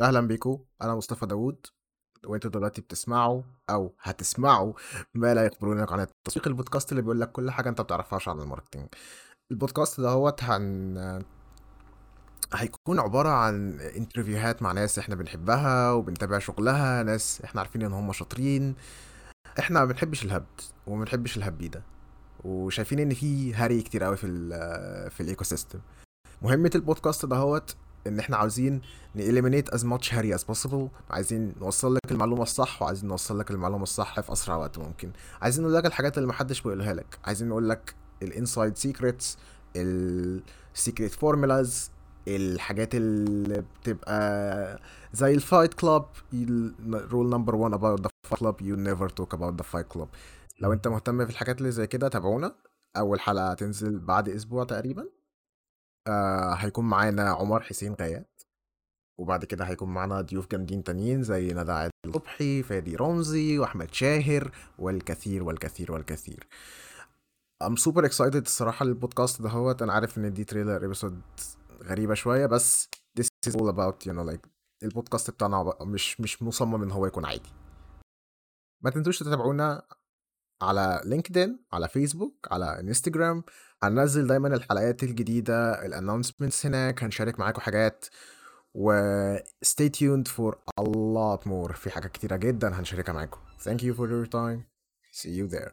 أهلا بيكم أنا مصطفى داوود وأنتوا دلوقتي بتسمعوا أو هتسمعوا ما لا يخبرونك عن التسويق البودكاست اللي بيقول لك كل حاجة أنت بتعرفهاش عن ال marketing. البودكاست دهوت هن هيكون عبارة عن interview هات مع ناس إحنا بنحبها وبنتابع شغلها ناس إحنا عارفين إن هم شاطرين. إحنا ما بنحبش الهبد وما بنحبش الهبيدة وشايفين إن في هري كتير قوي في ال في ال ecosystem مهمة البودكاست دهوت إن إحنا عاوزين ن eliminate as much هري as possible. عايزين نوصل لك المعلومة الصح وعايزين نوصل لك المعلومة الصح في أسرع وقت ممكن. عايزين نقول لك الحاجات اللي محدش بيقولها لك. عايزين نقول لك ال inside secrets ال secret formulas الحاجات اللي بتبقى زي ال fight club rule number 1 about the fight club you never talk about the fight club. لو أنت مهتم في الحاجات اللي زي كده تابعونا. أول حلقة هتنزل بعد أسبوع تقريبا. آه هيكون معانا عمر حسين غايات وبعد كده هيكون معانا ضيوف جامدين تانيين زي ندى عادل صبحي فادي رمزي وأحمد شاهر والكثير والكثير والكثير. I'm super excited الصراحة للبودكاست ده هو أنا عارف إن دي trailer episode غريبة شوية بس this is all about you know like البودكاست بتاعنا مش مش مصمم إن هو يكون عادي. ما تنسوش تتابعونا على لينكدين على فيسبوك على انستجرام. هننزل دايما الحلقات الجديدة ال announcements هناك هنشارك معاكم حاجات. و stay tuned for a lot more. في حاجات كتيرة جدا هنشاركها معاكم. Thank you for your time. See you there.